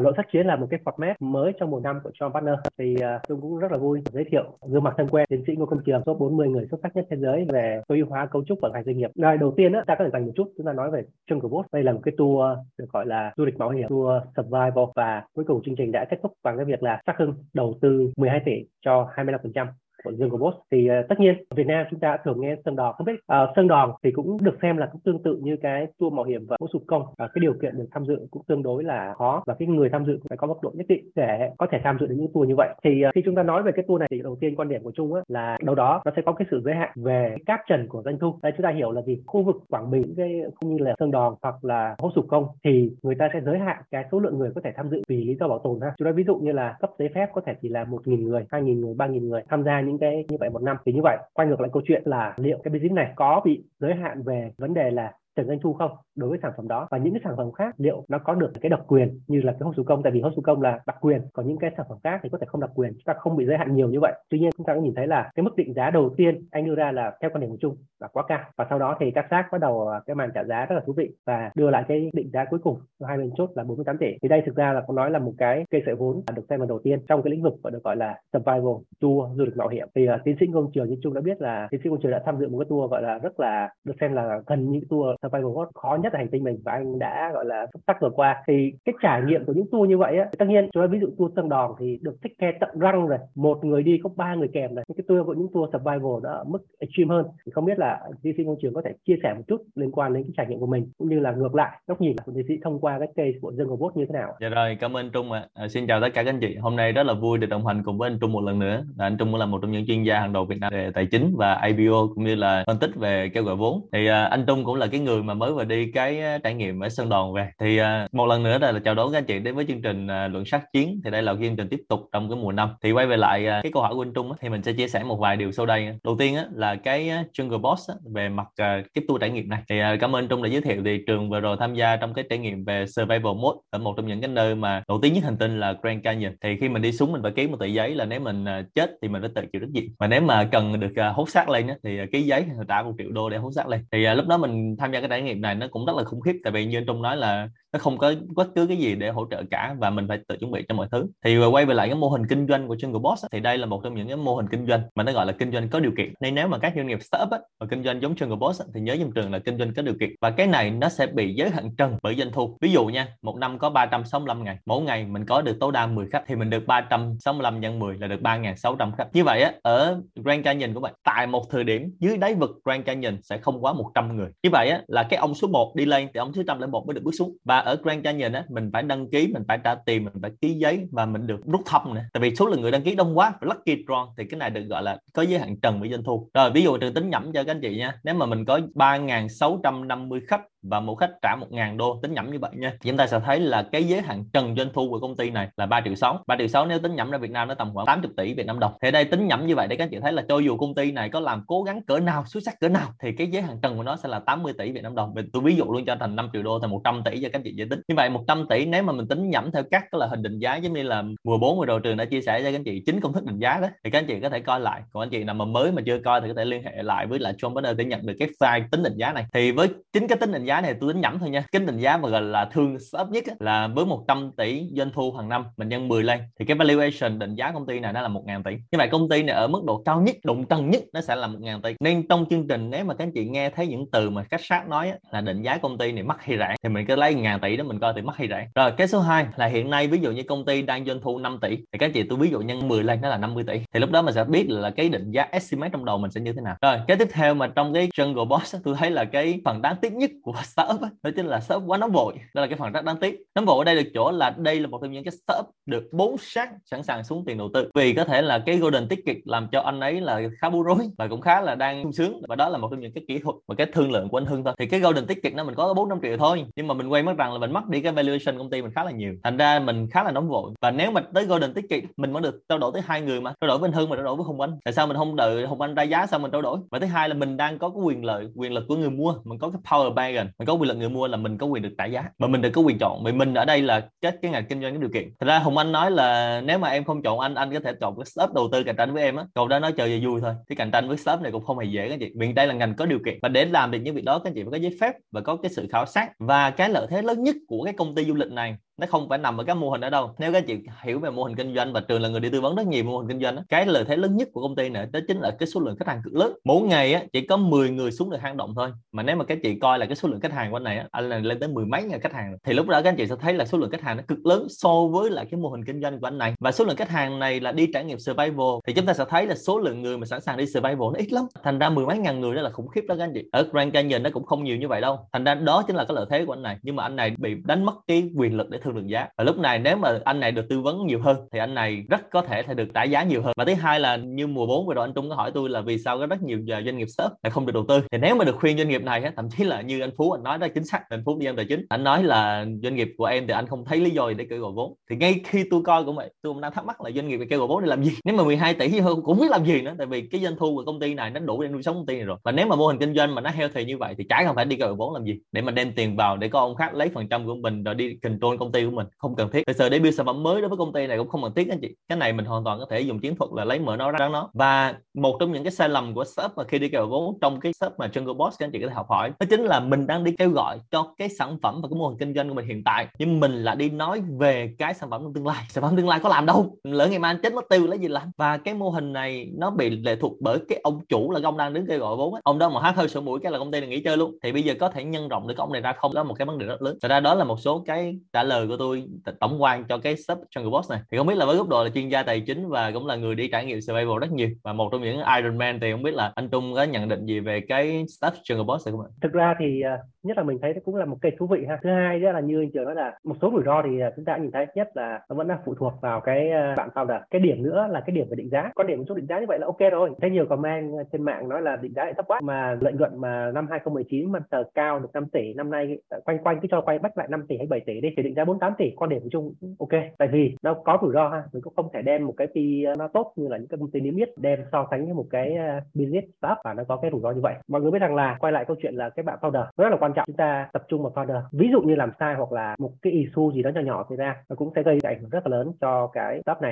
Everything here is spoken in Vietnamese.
lỗi phát chiến là một cái format mới trong một năm của John Partner thì uh, tôi cũng rất là vui giới thiệu gương mặt thân quen tiến sĩ Ngô Công Trường top 40 người xuất sắc nhất thế giới về tối ưu hóa cấu trúc vận hành doanh nghiệp. Rồi đầu tiên á, ta có thể dành một chút chúng ta nói về Jungle Boat. Đây là một cái tour được gọi là du lịch mạo hiểm, tour survival và cuối cùng chương trình đã kết thúc bằng cái việc là xác hưng đầu tư 12 tỷ cho 25% của Dương Boss thì uh, tất nhiên Việt Nam chúng ta thường nghe Sơn Đòn. Không biết uh, Sơn Đòn thì cũng được xem là cũng tương tự như cái tour mạo hiểm và mẫu sụp công. Uh, cái điều kiện được tham dự cũng tương đối là khó và cái người tham dự cũng phải có mức độ nhất định để có thể tham dự được những tour như vậy. Thì uh, khi chúng ta nói về cái tour này thì đầu tiên quan điểm của Trung á, là đâu đó nó sẽ có cái sự giới hạn về cáp trần của doanh thu. Đây chúng ta hiểu là gì khu vực Quảng Bình cái không như là Sơn Đòn hoặc là hố sụp công thì người ta sẽ giới hạn cái số lượng người có thể tham dự vì lý do bảo tồn ha. Chúng ta ví dụ như là cấp giấy phép có thể chỉ là một nghìn người hai nghìn người ba nghìn người tham gia những những cái như vậy một năm. Thì như vậy, quay ngược lại câu chuyện là liệu cái business này có bị giới hạn về vấn đề là trần doanh thu không đối với sản phẩm đó? Và những cái sản phẩm khác liệu nó có được cái độc quyền như là cái hốt thủ công? Tại vì hốt thủ công là đặc quyền còn những cái sản phẩm khác thì có thể không đặc quyền. Chúng ta không bị giới hạn nhiều như vậy. Tuy nhiên chúng ta cũng nhìn thấy là cái mức định giá đầu tiên anh đưa ra là theo quan điểm của chung là quá cao. Và sau đó thì các xác bắt đầu à, cái màn trả giá rất là thú vị và đưa lại cái định giá cuối cùng hai bên chốt là 48 tỷ. Thì đây thực ra là có nói là một cái cây sợi vốn được xem là đầu tiên trong cái lĩnh vực gọi được gọi là survival tour du lịch mạo hiểm. Thì uh, tiến sĩ công trường như chung đã biết là tiến sĩ công trường đã tham dự một cái tour gọi là rất là được xem là gần như tour survival khó nhất là hành tinh mình và anh đã gọi là xuất sắc vừa qua. Thì cái trải nghiệm của những tour như vậy á tất nhiên chúng ta ví dụ tour sân đòn thì được thích khe tận răng rồi một người đi có ba người kèm rồi. Những cái tour của những tour survival đó ở mức extreme hơn. Thì không biết là tiến sĩ công trường có thể chia sẻ một chút liên quan đến cái trải nghiệm của mình cũng như là ngược lại góc nhìn của tiến sĩ thông qua cái case của dân robot như thế nào dạ rồi cảm ơn trung ạ. À. à, xin chào tất cả các anh chị. Hôm nay rất là vui được đồng hành cùng với anh trung một lần nữa. Là anh trung cũng là một trong những chuyên gia hàng đầu việt nam về tài chính và IPO cũng như là phân tích về kêu gọi vốn. Thì à, anh trung cũng là cái người mà mới vừa đi cái trải nghiệm ở Sơn Đòn về. Thì uh, một lần nữa là, là chào đón các anh chị đến với chương trình uh, luận sát chiến. Thì đây là chương trình tiếp tục trong cái mùa năm. Thì quay về lại uh, cái câu hỏi của anh Trung á, thì mình sẽ chia sẻ một vài điều sau đây đầu tiên á, là cái Jungle Boss á, về mặt uh, cái tour trải nghiệm này. Thì uh, cảm ơn Trung đã giới thiệu thì trường vừa rồi tham gia trong cái trải nghiệm về survival mode ở một trong những cái nơi mà nổi tiếng nhất hành tinh là Grand Canyon. Thì khi mình đi xuống mình phải ký một tờ giấy là nếu mình uh, chết thì mình phải tự chịu trách nhiệm. Và nếu mà cần được uh, hốt xác lên á, thì uh, ký giấy trả một triệu đô để hốt xác lên. Thì uh, lúc đó mình tham gia cái trải nghiệm này nó cũng rất là khủng khiếp. Tại vì như anh Trung nói là nó không có bất cứ cái gì để hỗ trợ cả và mình phải tự chuẩn bị cho mọi thứ. Thì quay về lại cái mô hình kinh doanh của Jungle Boss thì đây là một trong những cái mô hình kinh doanh mà nó gọi là kinh doanh có điều kiện. Nên nếu mà các doanh nghiệp startup ấy, và kinh doanh giống Jungle Boss ấy, thì nhớ dùm trường là kinh doanh có điều kiện. Và cái này nó sẽ bị giới hạn trần bởi doanh thu. Ví dụ nha một năm có 365 ngày mỗi ngày mình có được tối đa 10 khách thì mình được 365 nhân 10 là được 3.600 khách. Như vậy á ở Grand Canyon của bạn tại một thời điểm dưới đáy vực Grand Canyon sẽ không quá 100 người. Như vậy á là cái ông số 1 đi lên thì ông thứ 101 mới được bước xuống. Và ở Grand Canyon á, mình phải đăng ký, mình phải trả tiền, mình phải ký giấy và mình được rút thăm nữa tại vì số lượng người đăng ký đông quá, lucky draw thì cái này được gọi là có giới hạn trần với doanh thu. Rồi, ví dụ trường tính nhẩm cho các anh chị nha, nếu mà mình có 3.650 khách và mỗi khách trả 1.000 đô tính nhẩm như vậy nha. Chúng ta sẽ thấy là cái giới hạn trần doanh thu của công ty này là 3 triệu 6 3 triệu 6 nếu tính nhẩm ra Việt Nam nó tầm khoảng 80 tỷ Việt Nam đồng. Thì đây tính nhẩm như vậy để các anh chị thấy là cho dù công ty này có làm cố gắng cỡ nào, xuất sắc cỡ nào, thì cái giới hạn trần của nó sẽ là 80 tỷ Việt Nam đồng. Mình, tôi ví dụ luôn cho thành 5 triệu đô thành 100 tỷ cho các anh chị dễ tính. Như vậy 100 tỷ nếu mà mình tính nhẩm theo các là hình định giá, giống như là mùa 4 vừa rồi trường đã chia sẻ cho các anh chị chính công thức định giá đó, thì các anh chị có thể coi lại. Còn anh chị nào mà mới mà chưa coi thì có thể liên hệ lại với lại John Partner để nhận được cái file tính định giá này. Thì với chính cái tính định giá giá này tôi tính nhẩm thôi nha. Kính định giá mà gọi là thương sớm nhất là với 100 tỷ doanh thu hàng năm mình nhân 10 lên thì cái valuation định giá công ty này nó là 1.000 tỷ. Như vậy công ty này ở mức độ cao nhất đụng trần nhất nó sẽ là 1.000 tỷ. Nên trong chương trình nếu mà các anh chị nghe thấy những từ mà cách sát nói á, là định giá công ty này mắc hay rẻ thì mình cứ lấy 1.000 tỷ đó mình coi thì mắc hay rẻ. Rồi cái số 2 là hiện nay ví dụ như công ty đang doanh thu 5 tỷ thì các anh chị tôi ví dụ nhân 10 lên nó là 50 tỷ. Thì lúc đó mình sẽ biết là cái định giá estimate trong đầu mình sẽ như thế nào. Rồi cái tiếp theo mà trong cái jungle boss tôi thấy là cái phần đáng tiếc nhất của startup đó chính là startup quá nóng vội, đó là cái phần rất đáng tiếc. Nóng vội ở đây được chỗ là đây là một trong những cái startup được bốn sát sẵn sàng xuống tiền đầu tư. Vì có thể là cái golden ticket làm cho anh ấy là khá bối rối và cũng khá là đang sung sướng và đó là một trong những cái kỹ thuật và cái thương lượng của anh Hưng thôi. Thì cái golden ticket nó mình có bốn năm triệu thôi, nhưng mà mình quay mất rằng là mình mất đi cái valuation công ty mình khá là nhiều. Thành ra mình khá là nóng vội. Và nếu mà tới golden ticket, mình mới được trao đổi tới hai người mà, trao đổi với anh Hưng mà trao đổi với Hùng Anh. Tại sao mình không đợi Hùng Anh ra giá sao mình trao đổi? Và thứ hai là mình đang có cái quyền lợi, quyền lực của người mua. Mình có cái power bargain mình có quyền lực người mua là mình có quyền được trả giá. Mà mình được có quyền chọn. Vì mình ở đây là kết cái ngành kinh doanh cái điều kiện. Thật ra Hùng Anh nói là nếu mà em không chọn anh anh có thể chọn cái startup đầu tư cạnh tranh với em á. Cậu đó nói chơi về vui thôi. Thì cạnh tranh với startup này cũng không hề dễ các chị. Vì đây là ngành có điều kiện. Và để làm được những việc đó, các chị phải có giấy phép và có cái sự khảo sát. Và cái lợi thế lớn nhất của cái công ty du lịch này nó không phải nằm ở các mô hình ở đâu. Nếu các chị hiểu về mô hình kinh doanh và trường là người đi tư vấn rất nhiều mô hình kinh doanh đó, cái lợi thế lớn nhất của công ty này đó chính là cái số lượng khách hàng cực lớn. Mỗi ngày á chỉ có 10 người xuống được hang động thôi. Mà nếu mà các chị coi là cái số lượng khách hàng của anh này á, anh này lên tới mười mấy ngàn khách hàng. Thì lúc đó các anh chị sẽ thấy là số lượng khách hàng nó cực lớn so với lại cái mô hình kinh doanh của anh này. Và số lượng khách hàng này là đi trải nghiệm survival. Thì chúng ta sẽ thấy là số lượng người mà sẵn sàng đi survival nó ít lắm. Thành ra mười mấy ngàn người đó là khủng khiếp đó các anh chị. Ở Grand Canyon nó cũng không nhiều như vậy đâu. Thành ra đó chính là cái lợi thế của anh này. Nhưng mà anh này bị đánh mất cái quyền lực để thương lượng giá. Và lúc này nếu mà anh này được tư vấn nhiều hơn, thì anh này rất có thể sẽ được trả giá nhiều hơn. Và thứ hai là như mùa 4 vừa rồi anh Trung có hỏi tôi là vì sao có rất nhiều doanh nghiệp sớm lại không được đầu tư. Thì nếu mà được khuyên doanh nghiệp này thậm chí là như anh Phú anh nói đó, chính xác anh Phú đi em tài chính. Anh nói là doanh nghiệp của em thì anh không thấy lý do gì để kêu gọi vốn. Thì ngay khi tôi coi cũng vậy, tôi cũng đang thắc mắc là doanh nghiệp kêu gọi vốn để làm gì? Nếu mà 12 tỷ hơn cũng biết làm gì nữa, tại vì cái doanh thu của công ty này nó đủ để nuôi sống công ty này rồi. Và nếu mà mô hình kinh doanh mà nó heo thì như vậy thì chả cần phải đi kêu gọi vốn làm gì. Để mà đem tiền vào để có ông khác lấy phần trăm của mình rồi đi control công ty của mình, không cần thiết. Thực sự để build sản phẩm mới đối với công ty này cũng không cần thiết anh chị. Cái này mình hoàn toàn có thể dùng chiến thuật là lấy mở nó ra nó. Và một trong những cái sai lầm của shop mà khi đi kêu vốn trong cái shop mà Jungle Boss các anh chị có thể học hỏi, đó chính là mình đang đi kêu gọi cho cái sản phẩm và cái mô hình kinh doanh của mình hiện tại. Nhưng mình là đi nói về cái sản phẩm trong tương lai. Sản phẩm tương lai có làm đâu? Lỡ ngày mai anh chết mất tiêu lấy gì làm? Và cái mô hình này nó bị lệ thuộc bởi cái ông chủ là ông đang đứng kêu gọi vốn ấy. ông đó mà hát hơi sổ mũi cái là công ty này nghỉ chơi luôn. Thì bây giờ có thể nhân rộng được cái ông này ra không? Đó là một cái vấn đề rất lớn. Thật ra đó là một số cái trả lời của tôi tổng quan cho cái sub Jungle Boss này thì không biết là với góc độ là chuyên gia tài chính và cũng là người đi trải nghiệm survival rất nhiều và một trong những Iron Man thì không biết là anh Trung có nhận định gì về cái sub Jungle Boss này không ạ? Thực ra thì ờ, nhất là mình thấy cũng là một cây thú vị ha. Thứ hai đó là như anh trường nói là một số rủi ro thì ờ, chúng ta nhìn thấy nhất là nó vẫn đang phụ thuộc vào cái ờ, bạn sau là Cái điểm nữa là cái điểm về định giá. Quan điểm một số định giá như vậy là ok rồi. Thấy nhiều comment trên mạng nói là định giá lại thấp quá mà lợi nhuận mà năm 2019 mà tờ cao được 5 tỷ, năm nay quanh quanh cứ cho quay bắt lại 5 tỷ hay 7 tỷ đi thì định giá 48 tỷ, quan điểm của chung ok. Tại vì nó có rủi ro ha, mình cũng không thể đem một cái pi ờ, nó tốt như là những cái công ty niêm yết, đem so sánh với một cái ờ, business startup và nó có cái rủi ro như vậy. Mọi người biết rằng là quay lại câu chuyện là cái bạn founder rất là quan trọng. Chúng ta tập trung vào founder. Ví dụ như làm sai hoặc là một cái issue gì đó nhỏ nhỏ xảy ra, nó cũng sẽ gây ảnh hưởng rất là lớn cho cái startup này.